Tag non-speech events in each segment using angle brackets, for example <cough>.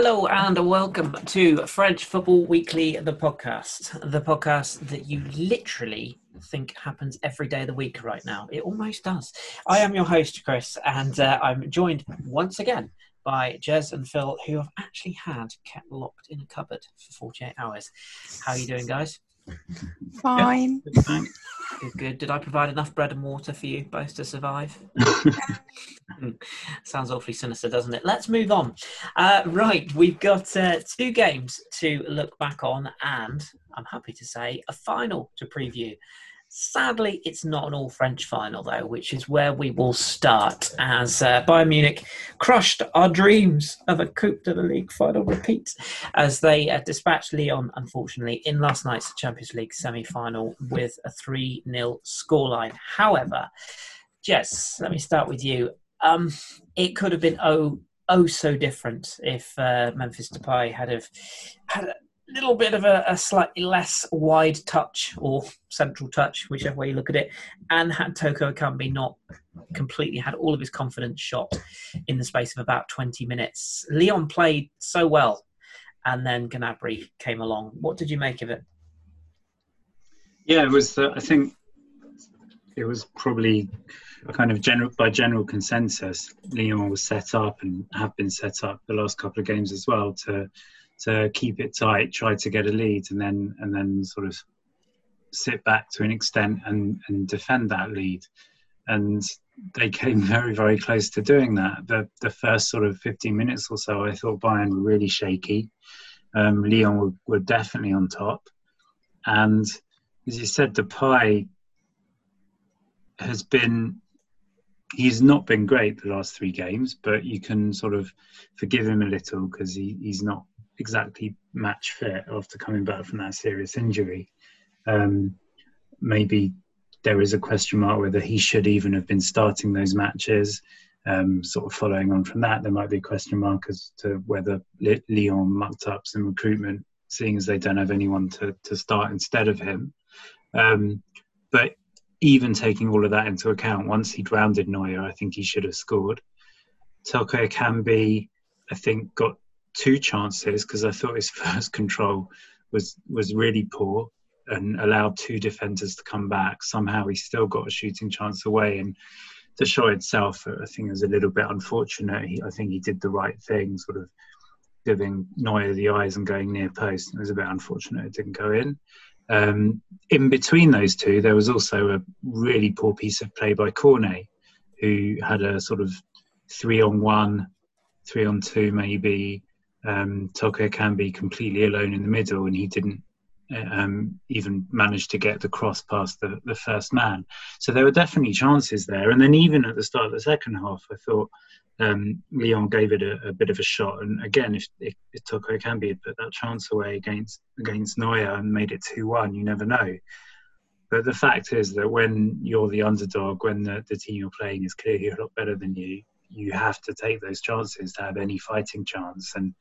Hello and welcome to French Football Weekly, the podcast. The podcast that you literally think happens every day of the week right now. It almost does. I am your host, Chris, and uh, I'm joined once again by Jez and Phil, who have actually had kept locked in a cupboard for 48 hours. How are you doing, guys? Fine. Good, good. Did I provide enough bread and water for you both to survive? <laughs> Hmm. Sounds awfully sinister, doesn't it? Let's move on. Uh, right, we've got uh, two games to look back on, and I'm happy to say a final to preview. Sadly, it's not an all French final, though, which is where we will start as uh, Bayern Munich crushed our dreams of a Coupe de la Ligue final repeat as they uh, dispatched Lyon, unfortunately, in last night's Champions League semi final with a 3 0 scoreline. However, Jez, let me start with you. Um, it could have been oh oh so different if uh, Memphis Depay had have had little bit of a, a, slightly less wide touch or central touch, whichever way you look at it, and had Toko Ekambi not completely had all of his confidence shot in the space of about 20 minutes. Lyon played so well, and then Gnabry came along. What did you make of it? Yeah, it was. Uh, I think it was probably a kind of general by general consensus. Lyon was set up and have been set up the last couple of games as well to to keep it tight, try to get a lead, and then and then sort of sit back to an extent and and defend that lead. And they came very very close to doing that. The the first sort of 15 minutes or so, I thought Bayern were really shaky. Um, Lyon were, were definitely on top, and as you said, Depay has been he's not been great the last three games, but you can sort of forgive him a little because he, he's not exactly match fit after coming back from that serious injury. Um, maybe there is a question mark whether he should even have been starting those matches. Um, sort of following on from that, there might be a question mark as to whether Lyon mucked up some recruitment, seeing as they don't have anyone to, to start instead of him. Um, but even taking all of that into account, once he'd rounded Neuer, I think he should have scored. Toko Ekambi, I think, got two chances because I thought his <laughs> first control was was really poor and allowed two defenders to come back. Somehow he still got a shooting chance away, and the shot itself, I think, was a little bit unfortunate. He, I think he did the right thing, sort of giving Neuer the eyes and going near post. It was a bit unfortunate it didn't go in. Um, in between those two, there was also a really poor piece of play by Cornet, who had a sort of three on one, three on two, maybe, um, Toko be completely alone in the middle, and he didn't um, even manage to get the cross past the, the first man. So there were definitely chances there. And then even at the start of the second half, I thought um, Lyon gave it a, a, bit of a shot. And again, if, if, if Toko put that chance away against against Neuer and made it two one, you never know. But the fact is that when you're the underdog, when the, the team you're playing is clearly a lot better than you, you have to take those chances to have any fighting chance. And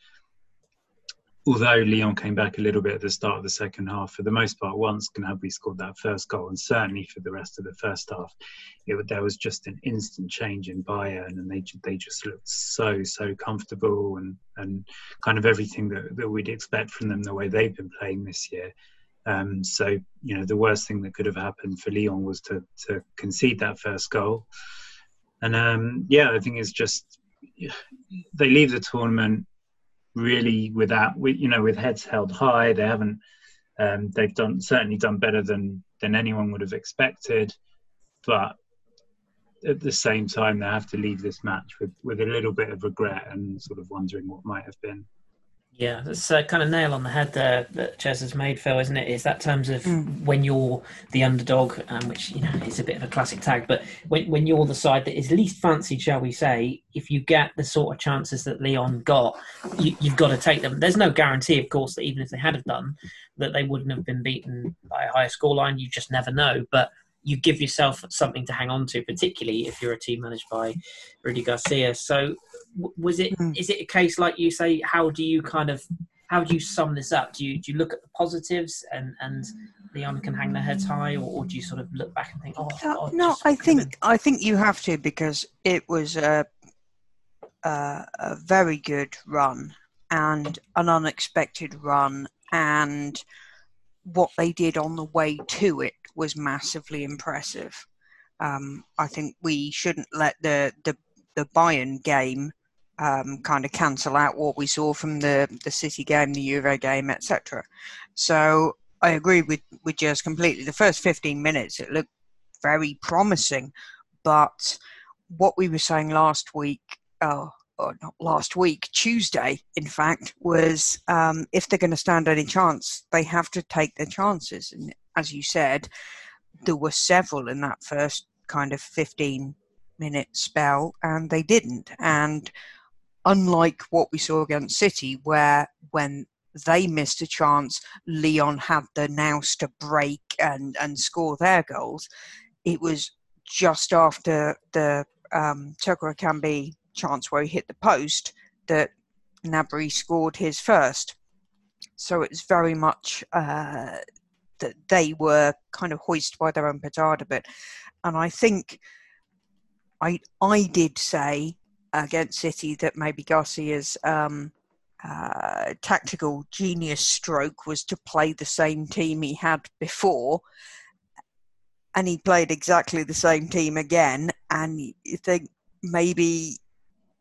although Lyon came back a little bit at the start of the second half, for the most part, once Gnabry scored that first goal, and certainly for the rest of the first half, it, there was just an instant change in Bayern, and they they just looked so so comfortable and and kind of everything that, that we'd expect from them the way they've been playing this year. Um, so you know the worst thing that could have happened for Lyon was to to concede that first goal. And um, yeah, I think it's just they leave the tournament really without, you know, with heads held high. They haven't. Um, they've done certainly done better than than anyone would have expected, but at the same time, they have to leave this match with with a little bit of regret and sort of wondering what might have been. Yeah, that's a kind of nail on the head there that Jez has made, Phil, isn't it? Is that terms of mm. when you're the underdog, um, which you know is a bit of a classic tag, but when when you're the side that is least fancied, shall we say, if you get the sort of chances that Lyon got, you, have got to take them. There's no guarantee, of course, that even if they had have done, that they wouldn't have been beaten by a higher scoreline. You just never know, but you give yourself something to hang on to, particularly if you're a team managed by Rudy Garcia. So was it mm. is it a case like you say how do you kind of how do you sum this up do you do you look at the positives and and Lyon can hang their heads high or, or do you sort of look back and think oh uh, God, no i think i think you have to because it was a a, a very good run and an unexpected run, and what they did on the way to it was massively impressive. Um, I think we shouldn't let the the, the Bayern game um, kind of cancel out what we saw from the the City game, the Juve game, etc. So I agree with with Jez completely. The first 15 minutes it looked very promising, but what we were saying last week, oh, or not last week, Tuesday, in fact, was um, if they're going to stand any chance, they have to take their chances. And as you said, there were several in that first kind of 15 minute spell, and they didn't. And unlike what we saw against City, where when they missed a chance, Lyon had the nous to break and, and score their goals. It was just after the um, Toko Ekambi chance where he hit the post that Gnabry scored his first. So it's very much uh, that they were kind of hoisted by their own petard a bit. And I think I I did say against City that maybe Garcia's um, uh, tactical genius stroke was to play the same team he had before. And he played exactly the same team again. And you think maybe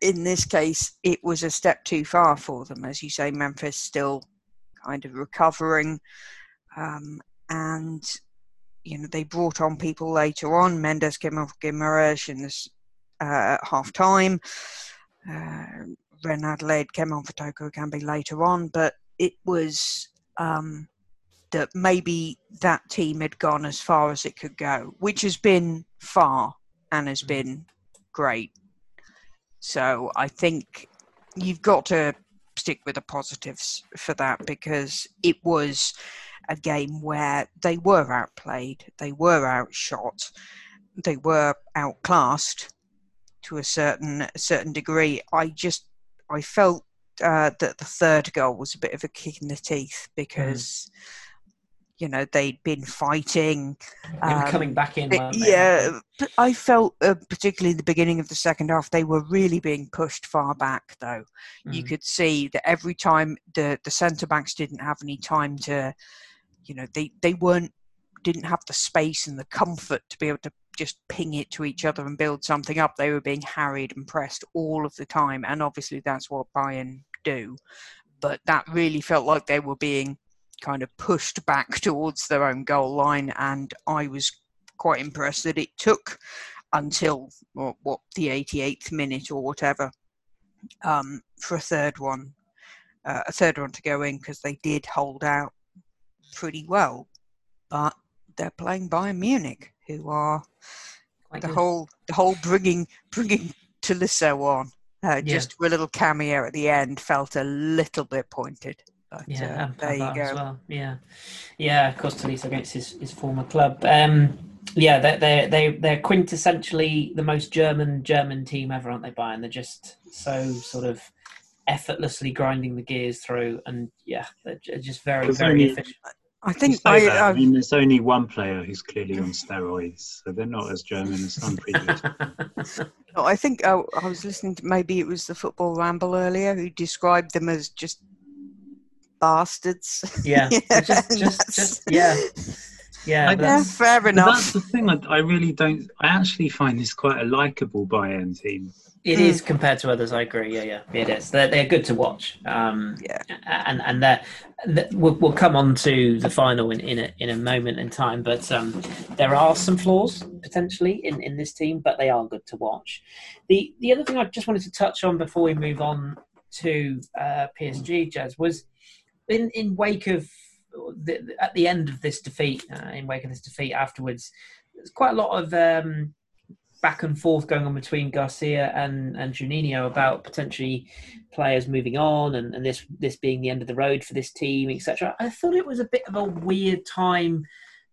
in this case, it was a step too far for them. As you say, Memphis still kind of recovering. Um, and, you know, they brought on people later on. Mendes came off Guimaraes uh, half time. Uh, Reine-Adélaïde came on for Toko Ekambi later on, but it was um, that maybe that team had gone as far as it could go, which has been far and has mm. been great. So I think you've got to stick with the positives for that because it was a game where they were outplayed, they were outshot, they were outclassed to a certain a certain degree. I just I felt uh, that the third goal was a bit of a kick in the teeth because. Mm you know they'd been fighting um, coming back in yeah i felt uh, particularly the beginning of the second half they were really being pushed far back though mm. you could see that every time the the center backs didn't have any time to you know they they weren't didn't have the space and the comfort to be able to just ping it to each other and build something up. They were being harried and pressed all of the time and obviously that's what bayern do. But that really felt like they were being kind of pushed back <laughs> towards their own goal line, and I was quite impressed that it took until what, what the 88th minute or whatever um, for a third one, uh, a third one to go in because they did hold out pretty well, but they're playing Bayern Munich, who are Quite the good. whole the whole bringing bringing Tolisso on. Uh, yeah. Just a little cameo at the end felt a little bit pointed. But, yeah, uh, there you go. Well. Yeah, yeah. Of course, Tolisso against his, his former club. Um, yeah, they're they they they're quintessentially the most German German team ever, aren't they? Bayern. They're just so sort of effortlessly grinding the gears through, and yeah, they're just very very only, efficient. I think I, I, mean, there's only one player who's clearly on steroids, so they're not as German as some previous. <laughs> no, I think uh, I was listening to maybe it was the Football Ramble earlier who described them as just bastards. Yeah, <laughs> yeah just, just, just, yeah. Yeah, yeah, fair enough. That's the thing. I, I, really don't. I actually find this quite a likable Bayern team. It mm. is compared to others. I agree. Yeah, yeah, it is. They're, they're good to watch. Um, yeah, and and they're, they're, we'll, we'll come on to the final in in a, in a moment in time. But um, there are some flaws potentially in, in this team, but they are good to watch. The the other thing I just wanted to touch on before we move on to uh, PSG, Jez was in in wake of the, at the end of this defeat, uh, in wake of this defeat afterwards, there's quite a lot of um, back and forth going on between Garcia and and Juninho about potentially players moving on and, and this this being the end of the road for this team, etc. I thought it was a bit of a weird time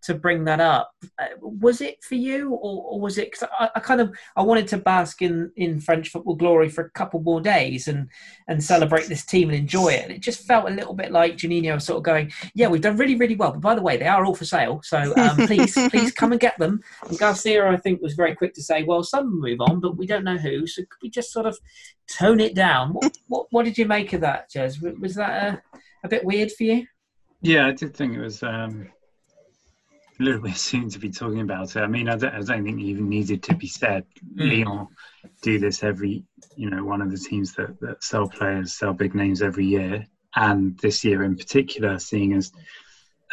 to bring that up. Uh, was it for you, or, or was it? Cause I, I, kind of I wanted to bask in in French football glory for a couple more days and and celebrate this team and enjoy it. And it just felt a little bit like Juninho sort of going, "Yeah, we've done really really well, but by the way, they are all for sale. So um, <laughs> please please come and get them." And Garcia, I think, was very quick to say, "Well, some move on, but we don't know who. So could we just sort of tone it down?" What <laughs> what, what did you make of that, Jez? Was that a, a bit weird for you? Yeah, I did think it was. Um a little bit soon to be talking about it. I mean, I don't, I don't think it even needed to be said. Mm. Lyon do this every, you know, one of the teams that, that sell players, sell big names every year. And this year in particular, seeing as,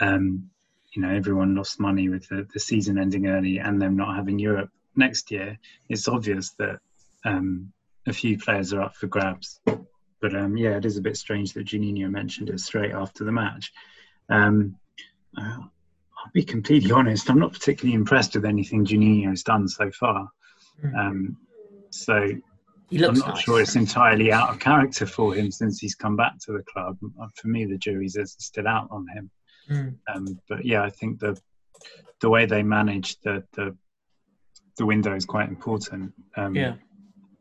um, you know, everyone lost money with the, the season ending early and them not having Europe next year, it's obvious that um, a few players are up for grabs. But um, yeah, it is a bit strange that Juninho mentioned it straight after the match. Um, uh, I'll be completely honest, I'm not particularly impressed with anything Juninho has done so far. Mm. Um, so I'm not nice. sure it's entirely out of character for him since he's come back to the club. Uh, for me, the jury's still out on him. Mm. Um, but yeah, I think the the way they manage the the, the window is quite important. Um, yeah.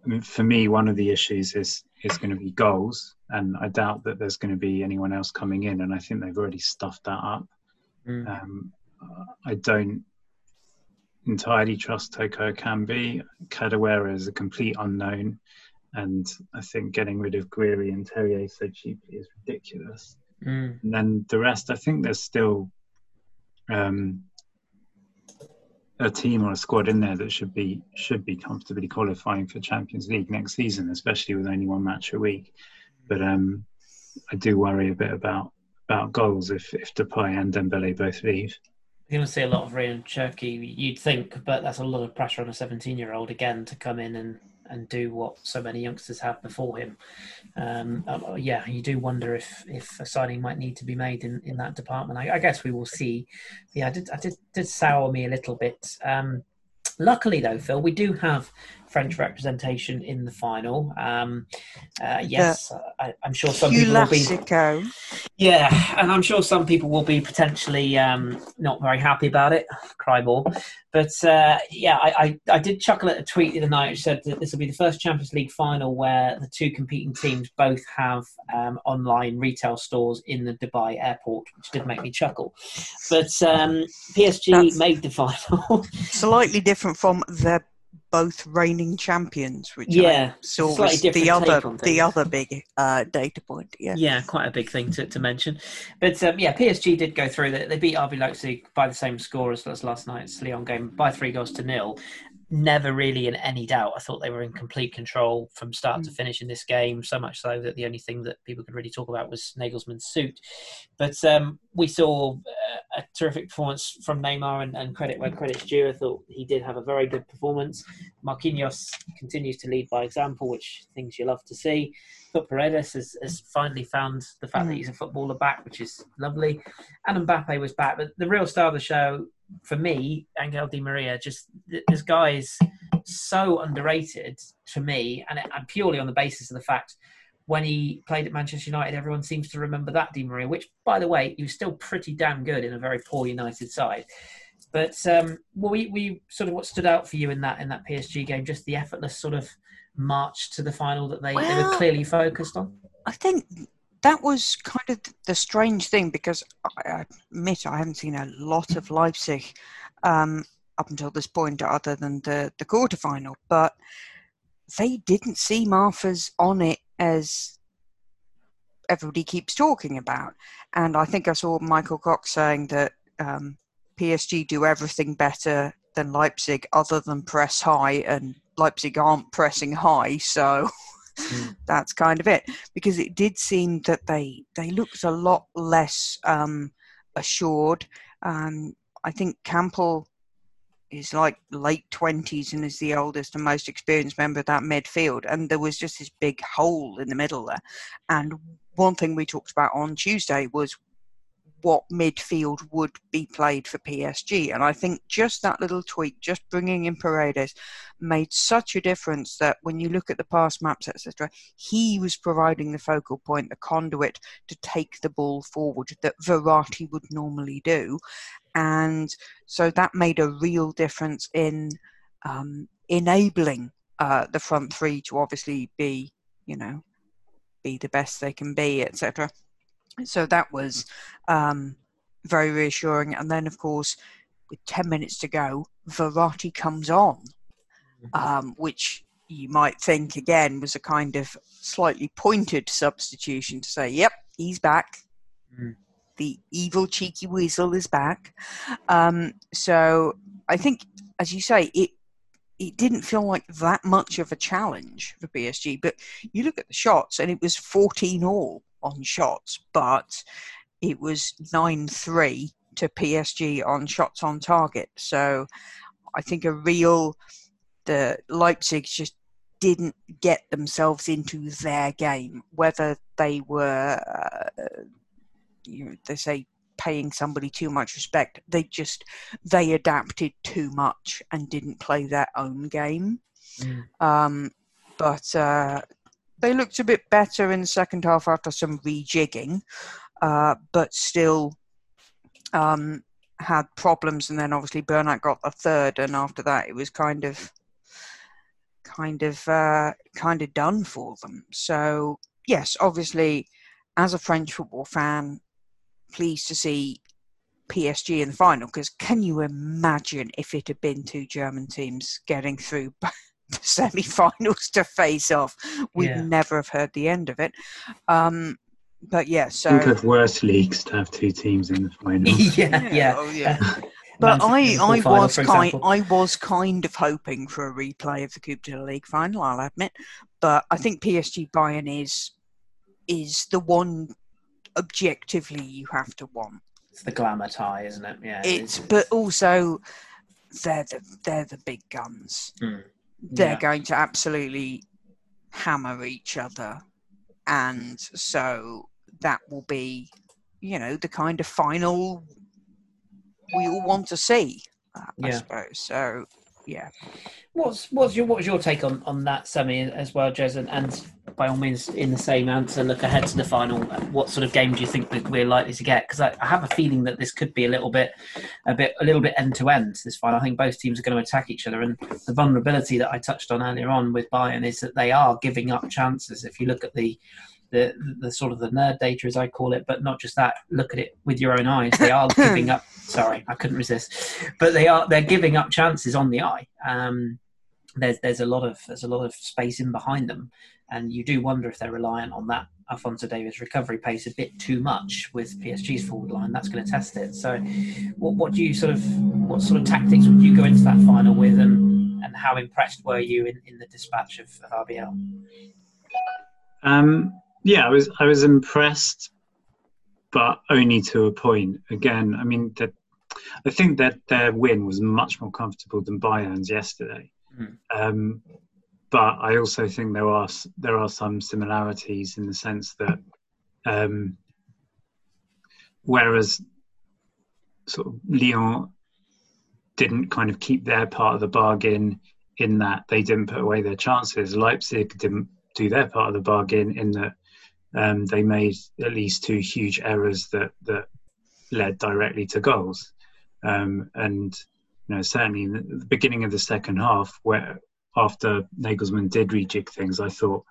I mean, for me, one of the issues is is going to be goals, and I doubt that there's going to be anyone else coming in. And I think they've already stuffed that up. Mm. Um, I don't entirely trust Toko Ekambi. Kadewere is a complete unknown, and I think getting rid of Gouiri and Terrier so cheaply is ridiculous. Mm. And then the rest, I think there's still um, a team or a squad in there that should be should be comfortably qualifying for Champions League next season, especially with only one match a week. But um, I do worry a bit about about goals if if Depay and Dembele both leave. You're going to see a lot of Rayan Cherki, you'd think, but that's a lot of pressure on a 17 year old again to come in and, and do what so many youngsters have before him. Um, uh, yeah, you do wonder if, if a signing might need to be made in, in that department. I, I guess we will see. Yeah, I did, I did, did sour me a little bit. Um, luckily, though, Phil, we do have French representation in the final. Um, uh, yes, I, am sure some people will be. Yeah, and I'm sure some people will be potentially um, not very happy about it. Cry more. But uh, yeah, I, I, I, did chuckle at a tweet the other night which said that this will be the first Champions League final where the two competing teams both have um, online retail stores in the Dubai airport, which did make me chuckle. But um, PSG That's made the final. <laughs> slightly different from the both reigning champions, which yeah, I saw was the other the other big uh, data point. Yeah, yeah, quite a big thing to, to mention. But um, yeah, PSG did go through. They, they beat RB Leipzig by the same score as, as last night's Lyon game by three goals to nil never really in any doubt. I thought they were in complete control from start mm. to finish in this game, so much so that the only thing that people could really talk about was Nagelsmann's suit. But um, we saw uh, a terrific performance from Neymar and, and, credit where credit's due. I thought he did have a very good performance. Marquinhos continues to lead by example, which things you love to see. But Paredes has, has finally found the fact mm. that he's a footballer back, which is lovely. And Mbappe was back. But the real star of the show for me, Angel Di Maria, just this guy is so underrated to me, and, and purely on the basis of the fact when he played at Manchester United, everyone seems to remember that Di Maria, which, by the way, he was still pretty damn good in a very poor United side. But um, well, we, we sort of what stood out for you in that in that PSG game, just the effortless sort of march to the final that they, well, they were clearly focused on. I think that was kind of the strange thing because I admit I haven't seen a lot of Leipzig um, up until this point, other than the the quarterfinal. But they didn't seem half as on it as everybody keeps talking about. And I think I saw Michael Cox saying that um, PSG do everything better than Leipzig, other than press high, and Leipzig aren't pressing high, so. Mm. <laughs> That's kind of it because it did seem that they they looked a lot less um, assured. Um, I think Kampl is like late twenties and is the oldest and most experienced member of that midfield, and there was just this big hole in the middle there. And one thing we talked about on Tuesday was what midfield would be played for PSG. And I think just that little tweak, just bringing in Paredes, made such a difference that when you look at the pass maps, etc., he was providing the focal point, the conduit to take the ball forward that Verratti would normally do. And so that made a real difference in um, enabling uh, the front three to obviously be, you know, be the best they can be, etc. So that was um, very reassuring. And then, of course, with 10 minutes to go, Verratti comes on, mm-hmm. um, which you might think again was a kind of slightly pointed substitution to say, yep, he's back. Mm. The evil cheeky weasel is back. Um, so I think, as you say, it it didn't feel like that much of a challenge for PSG. But you look at the shots, and it was 14 all on shots, but it was 9 3 to PSG on shots on target. So I think a real, the Leipzig just didn't get themselves into their game, whether they were, uh, you know, they say paying somebody too much respect. They just they adapted too much and didn't play their own game. Mm. Um, but uh, they looked a bit better in the second half after some rejigging, uh, but still um, had problems. And then obviously Bernat got the third, and after that it was kind of, kind of, uh, kind of done for them. So yes, obviously, as a French football fan, pleased to see PSG in the final because can you imagine if it had been two German teams getting through <laughs> semi-finals to face off. We'd yeah. never have heard the end of it. Um, but yeah, so think of worse leagues to have two teams in the final. <laughs> yeah, yeah. yeah. Oh, yeah. <laughs> but I, I was kind, I was kind of hoping for a replay of the Coupe de la Ligue final. I'll admit, but I think PSG Bayern is is the one objectively you have to want. It's the glamour tie, isn't it? Yeah. It's, but also they're the they're the big guns. Mm they're yeah. going to absolutely hammer each other. And so that will be, you know, the kind of final we all want to see, I suppose. So, yeah. What's what's your what's your take on, on that semi as well, Jez? And, and by all means, in the same answer, look ahead to the final. What sort of game do you think that we're likely to get? Because I, I, have a feeling that this could be a little bit, a bit, a little bit end to end. This final, I think both teams are going to attack each other, and the vulnerability that I touched on earlier on with Bayern is that they are giving up chances. If you look at the the, the sort of the nerd data as I call it, but not just that. Look at it with your own eyes. They are giving up. <laughs> Sorry, I couldn't resist. But they are they're giving up chances on the eye. Um, there's there's a lot of there's a lot of space in behind them, and you do wonder if they're reliant on that Alphonso Davies recovery pace a bit too much with PSG's forward line. That's going to test it. So, what what do you sort of what sort of tactics would you go into that final with, and and how impressed were you in, in the dispatch of, of RBL? Um, yeah, I was I was impressed, but only to a point. Again, I mean that I think that their win was much more comfortable than Bayern's yesterday. Mm. Um, but I also think there are there are some similarities in the sense that um, whereas sort of Lyon didn't kind of keep their part of the bargain in that they didn't put away their chances. Leipzig didn't do their part of the bargain in that um, they made at least two huge errors that that led directly to goals. Um, and you know, certainly in the beginning of the second half, where after Nagelsmann did rejig things, I thought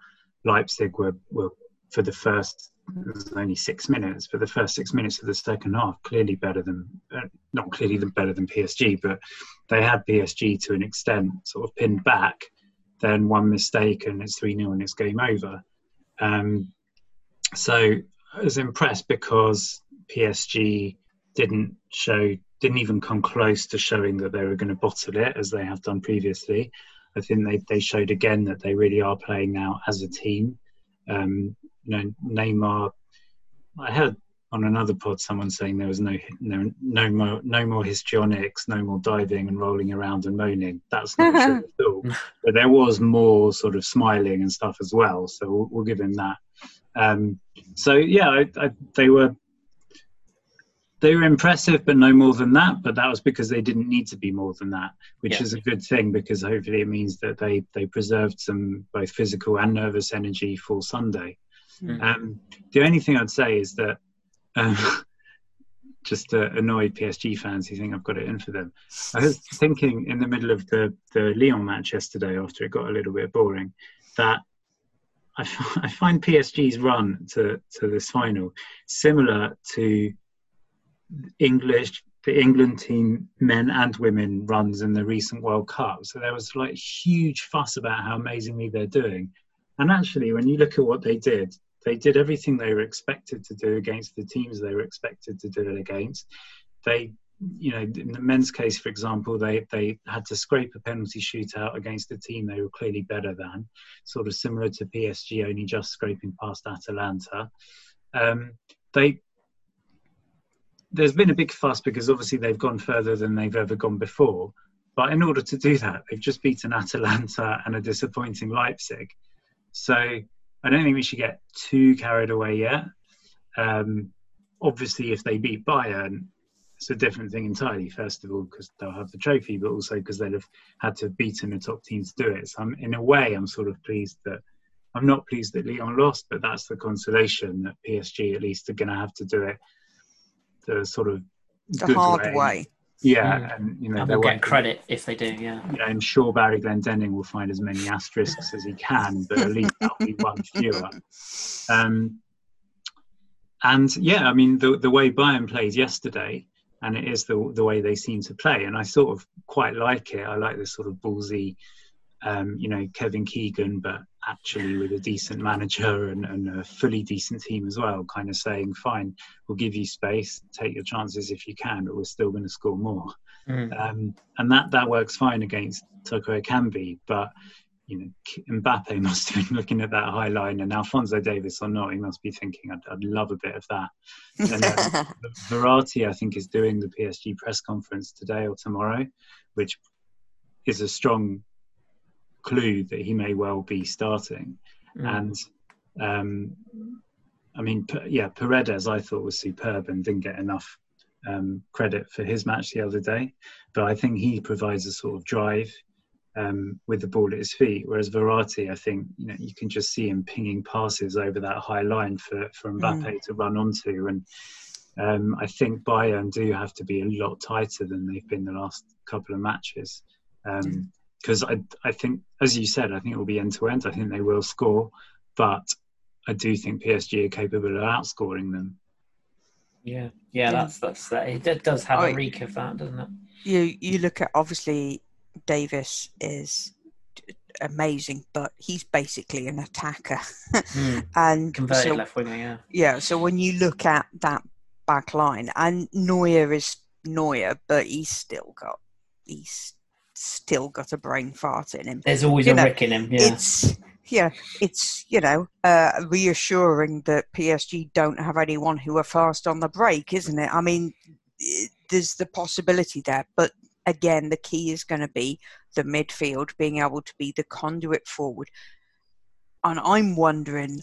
Leipzig were, were for the first it was only six minutes, but the first six minutes of the second half clearly better than uh, not clearly better than PSG, but they had PSG to an extent sort of pinned back. Then one mistake and it's three 0 and it's game over. Um, so I was impressed because PSG didn't show didn't even come close to showing that they were going to bottle it as they have done previously. I think they, they showed again that they really are playing now as a team. Um, you know, Neymar. I heard on another pod someone saying there was no no no more no more histrionics, no more diving and rolling around and moaning. That's not true <laughs> at all. But there was more sort of smiling and stuff as well. So we'll, we'll give him that. Um, so yeah, I, I, they were they were impressive, but no more than that. But that was because they didn't need to be more than that, which Yeah. is a good thing because hopefully it means that they they preserved some both physical and nervous energy for Sunday. Mm. Um, the only thing I'd say is that. Um, <laughs> just to annoy PSG fans who think I've got it in for them. I was thinking in the middle of the, the Lyon match yesterday, after it got a little bit boring, that I, f- <laughs> I find PSG's run to, to this final similar to English, the England team, men and women runs in the recent World Cup. So there was like huge fuss about how amazingly they're doing. And actually, when you look at what they did, they did everything they were expected to do against the teams they were expected to do it against. They, you know, in the men's case, for example, they they had to scrape a penalty shootout against a team they were clearly better than, sort of similar to PSG, only just scraping past Atalanta. Um, they there's been a big fuss because obviously they've gone further than they've ever gone before. But in order to do that, they've just beaten Atalanta and a disappointing Leipzig. So I don't think we should get too carried away yet. Um, obviously, if they beat Bayern, it's a different thing entirely. First of all, because they'll have the trophy, but also because they'll have had to have beaten a top team to do it. So I'm, in a way, I'm sort of pleased that I'm not pleased that Lyon lost, but that's the consolation that PSG at least are going to have to do it the sort of The good hard way. Yeah, Mm. and you know And there we'll get be- credit if they do, yeah. you know, I'm sure Barry Glendenning will find as many asterisks as he can, but at least that'll be one fewer. Um, and yeah, I mean the the way Bayern played yesterday, and it is the the way they seem to play, and I sort of quite like it. I like this sort of ballsy, um, you know, Kevin Keegan, but actually with a decent manager and, and a fully decent team as well, kind of saying, fine, we'll give you space, take your chances if you can, but we're still going to score more Mm. um, and that that works fine against Toko Ekambi, but you know K- Mbappe <laughs> must have been looking at that high line, and Alphonso Davies or not, he must be thinking, "I'd, I'd love a bit of that." And, um, <laughs> Verratti, I think, is doing the PSG press conference today or tomorrow, which is a strong clue that he may well be starting. Mm. And um, I mean, P- yeah, Paredes I thought was superb and didn't get enough um, credit for his match the other day. But I think he provides a sort of drive um, with the ball at his feet. Whereas Verratti, I think you know you can just see him pinging passes over that high line for for Mbappe to run onto. And um, I think Bayern do have to be a lot tighter than they've been the last couple of matches. Because I, I think, as you said, I think it will be end to end. I think they will score, but I do think PSG are capable of outscoring them. Yeah, yeah, Yeah. that's that's that. It does have Oh, a reek of that, doesn't it? you you look at obviously Davies is amazing, but he's basically an attacker, Mm. <laughs> and Converted so left winger, yeah. yeah. So when you look at that back line, and Neuer is Neuer, but he's still got he's still got a brain fart in him. There's always You a know, rick in him. Yeah, It's yeah, it's you know uh, reassuring that PSG don't have anyone who are fast on the break, isn't it? I mean, it, there's the possibility there, but again, the key is going to be the midfield being able to be the conduit forward. And I'm wondering,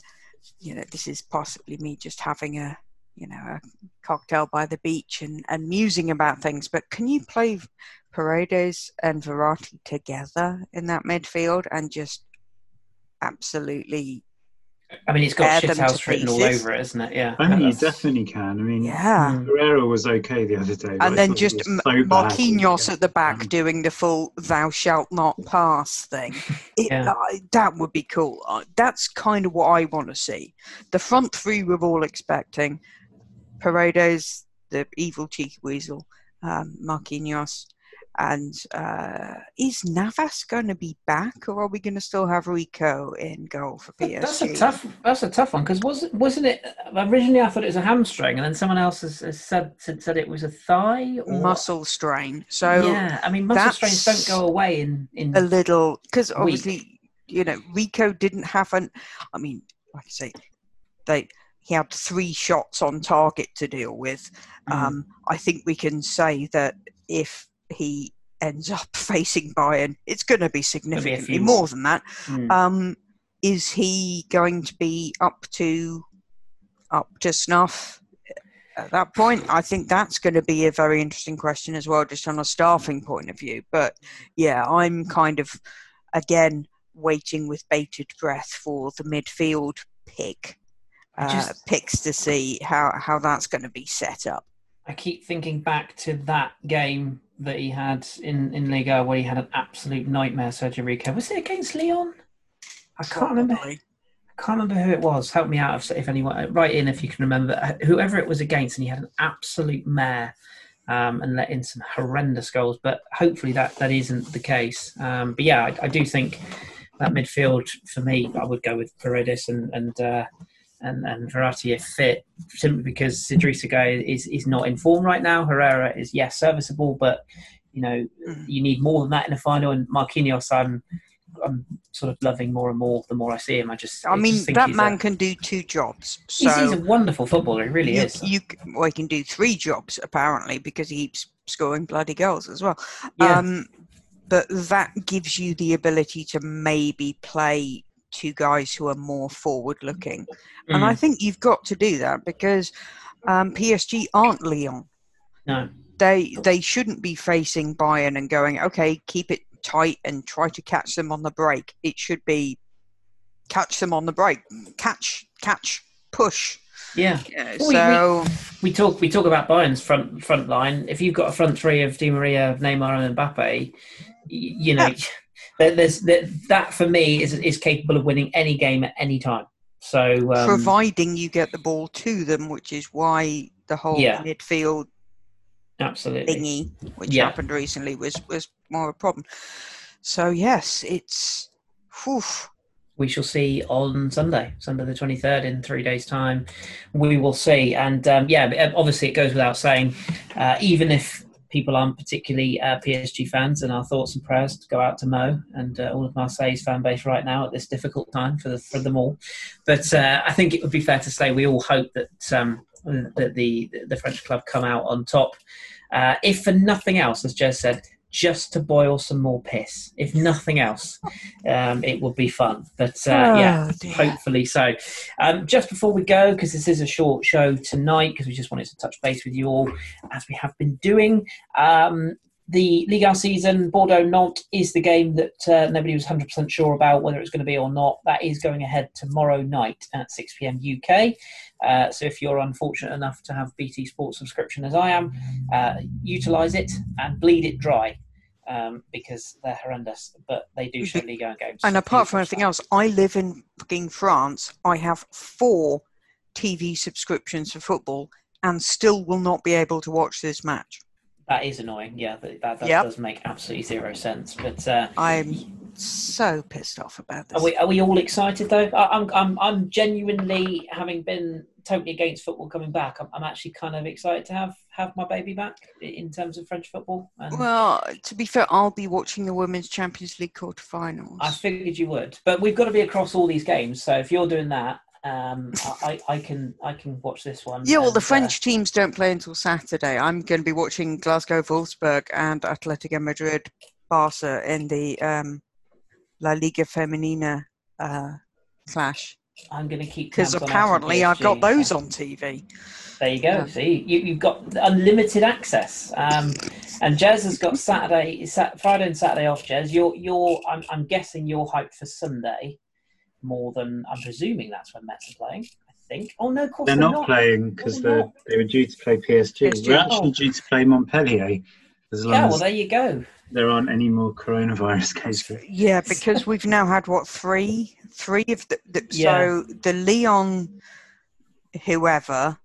you know, this is possibly me just having a you know a cocktail by the beach and, and musing about things, but can you play Paredes and Verratti together in that midfield and just absolutely I mean, it's got Tear them to shithouse written all over it, isn't it? Yeah, I think you definitely can. I mean, yeah. Guerrero was okay the other day. And then just was M- so bad. Marquinhos at the back Um, doing the full "thou shalt not pass" thing. <laughs> It, Yeah. uh, that would be cool. Uh, that's kind of what I want to see. The front three we're all expecting: Paredes, the evil cheeky weasel, um, Marquinhos, and uh, is Navas going to be back, or are we going to still have Rico in goal for PSG? That's a tough. That's a tough one because was wasn't it originally? I thought it was a hamstring, and then someone else has, has said, said it was a thigh or muscle strain. So yeah, I mean, muscle strains don't go away in in. a little because obviously you know Rico didn't have an. I mean, like I say, they he had three shots on target to deal with. Mm. Um, I think we can say that if he ends up <laughs> facing Bayern, it's going to be significantly more. than that. Mm. Um, is he going to be up to up to snuff? at that point, I think that's going to be a very interesting question as well, just on a staffing point of view. But yeah, I'm kind of again waiting with bated breath for the midfield pick uh, just, picks to see how how that's going to be set up. I keep thinking back to that game that he had in in Liga where he had an absolute nightmare. Sergio Rico was it against Leon? I can't remember. I can't remember who it was. Help me out if, if anyone write in if you can remember whoever it was against, and he had an absolute mare um, and let in some horrendous goals. But hopefully that that isn't the case. Um, but yeah, I, I, do think that midfield for me, I would go with Paredes and and. Uh, and, and Verratti if fit, simply because Idrissa Gueye is, is not in form right now. Herrera is, yes, serviceable, but you know, mm. you need more than that in a final. And Marquinhos, I'm, I'm sort of loving more and more the more I see him. I just, I mean, just that man a, can do two jobs. So he's, he's, a wonderful footballer. He really you, is. You, well, he can do three jobs apparently because he keeps scoring bloody goals as well. Yeah. Um, but that gives you the ability to maybe play two guys who are more forward looking. Mm. And I mm. think you've got to do that because um, PSG aren't Lyon. No. They they shouldn't be facing Bayern and going, okay, keep it tight and try to catch them on the break. It should be catch them on the break, catch, catch, push. Yeah. yeah so we, we, talk we talk about Bayern's front front line. If you've got a front three of Di Maria, Neymar, and Mbappe, you know. There's that, that for me is is capable of winning any game at any time. So um, providing you get the ball to them, which is why the whole yeah. midfield absolutely thingy, which yeah. happened recently, was was more of a problem. So yes, it's. Whew. We shall see on Sunday, Sunday the twenty third, in three days' time. We will see, and um, yeah, obviously it goes without saying, uh, even if people aren't particularly uh, PSG fans, and our thoughts and prayers go out to Mo and uh, all of Marseille's fan base right now at this difficult time for the, for them all. But uh, I think it would be fair to say we all hope that um, that the the French club come out on top. Uh, if for nothing else, as Jez said, just to boil some more piss. If nothing else, um, it would be fun. But uh, oh, yeah, dear. hopefully so. Um, just before we go, because this is a short show tonight, because we just wanted to touch base with you all, as we have been doing. Um, the Ligue 1 season, Bordeaux Nantes is the game that uh, nobody was 100% sure about whether it's going to be or not. That is going ahead tomorrow night at 6 pm UK. Uh, so if you're unfortunate enough to have BT Sports subscription as I am, uh, utilise it and bleed it dry um, because they're horrendous, but they do show Ligue 1 games. And apart from anything else, I live in fucking France. I have four TV subscriptions for football and still will not be able to watch this match. That is annoying. Yeah, that, that, that yep. does make absolutely zero sense. But uh, I'm so pissed off about this. Are we, are we all excited though? I, I'm, I'm, I'm genuinely having been totally against football coming back. I'm, I'm, actually kind of excited to have have my baby back in terms of French football. And well, to be fair, I'll be watching the Women's Champions League quarterfinals. I figured you would, but we've got to be across all these games. So if you're doing that, um, I, I can I can watch this one. Yeah, well, and, the French uh, teams don't play until Saturday. I'm going to be watching Glasgow, Wolfsburg, and Atletico Madrid, Barca in the um, La Liga Femenina uh, clash. I'm going to keep because apparently I've got those on TV. There you go. Yeah. See, you, have got unlimited access. Um, and Jez has got Saturday, Friday and Saturday off. Jez, you're, you're. I'm, I'm guessing you're hyped for Sunday more than I'm presuming that's when Metz are playing. I think. Oh no, of course they're, they're not, not, playing because they they were due to play PSG. PSG. We're actually oh. due to play Montpellier. As long yeah, well, there you go. There aren't any more coronavirus <laughs> cases. Yeah, because we've now had what three, three of the, the yeah. so the Lyon, whoever,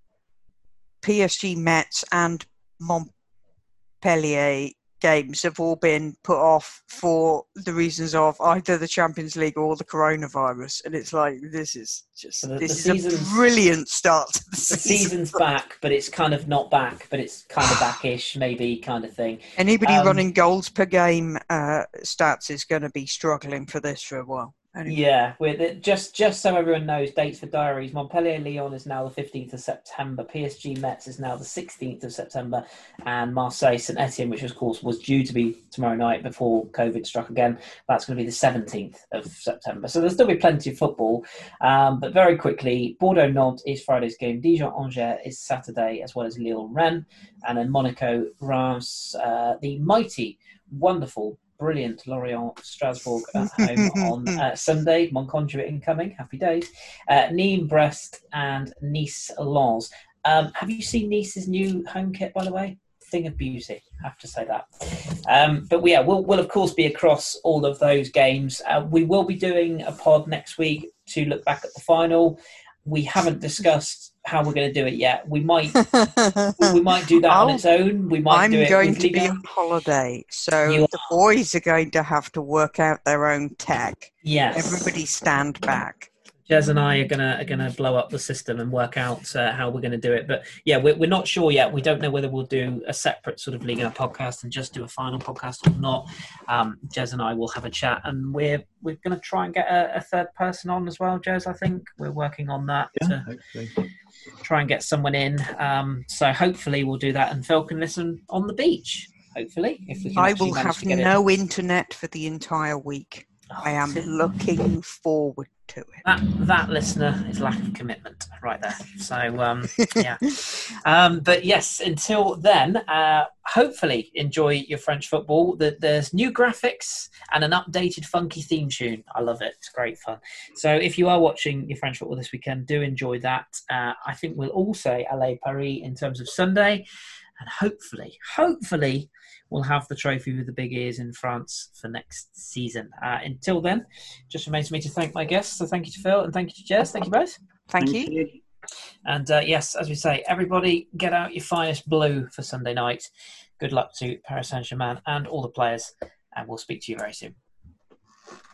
PSG, Metz, and Montpellier games have all been put off for the reasons of either the Champions League or the coronavirus, and it's like this is just the, this the is a brilliant start. the, the season. season's back, but it's kind of not back, but it's kind of backish, maybe kind of thing. Anybody um, running goals per game uh, stats is going to be struggling for this for a while. Yeah, with just just so everyone knows, dates for diaries. Montpellier Lyon is now the fifteenth of September. PSG Metz is now the sixteenth of September, and Marseille Saint Etienne, which of course was due to be tomorrow night before COVID struck again, that's going to be the seventeenth of September. So there'll still be plenty of football, um, but very quickly, Bordeaux Nantes is Friday's game. Dijon Angers is Saturday, as well as Lille Rennes, and then Monaco Reims, uh, the mighty, wonderful brilliant Lorient Strasbourg at <laughs> home on uh, Sunday. Monconduit incoming. Happy days. Uh, Nîmes, Brest, and Nice Lens. Um, have you seen Nice's new home kit, by the way? Thing of beauty, I have to say that. Um, but yeah, we'll, we'll of course be across all of those games. Uh, we will be doing a pod next week to look back at the final. We haven't discussed how we're going to do it yet. We might <laughs> we might do that on its oh, own. We might I'm going to be on holiday, so You the boys are going to have to work out their own tech. Yes. Everybody stand back. Jez and I are gonna are gonna blow up the system and work out uh, how we're gonna do it. But yeah, we're, we're not sure yet. We don't know whether we'll do a separate sort of Liga podcast and just do a final podcast or not. Um, Jez and I will have a chat, and we're we're gonna try and get a, a third person on as well. Jez, I think we're working on that Yeah, to hopefully. try and get someone in. Um, so hopefully we'll do that, and Phil can listen on the beach. Hopefully, if we can. I will have to get it. no internet for the entire week. Oh, I am <laughs> looking forward to it. That that listener is lack of commitment right there. So um, yeah, <laughs> um, but yes. Until then, uh, hopefully enjoy your French football. The, there's new graphics and an updated funky theme tune. I love it. It's great fun. So if you are watching your French football this weekend, do enjoy that. Uh, I think we'll all say Allez Paris in terms of Sunday, and hopefully, hopefully. We'll have the trophy with the big ears in France for next season. Uh, until then, just remains for me to thank my guests. So thank you to Phil and thank you to Jez. Thank you both. Thank you. And uh, yes, as we say, everybody get out your finest blue for Sunday night. Good luck to Paris Saint Germain and all the players, and we'll speak to you very soon.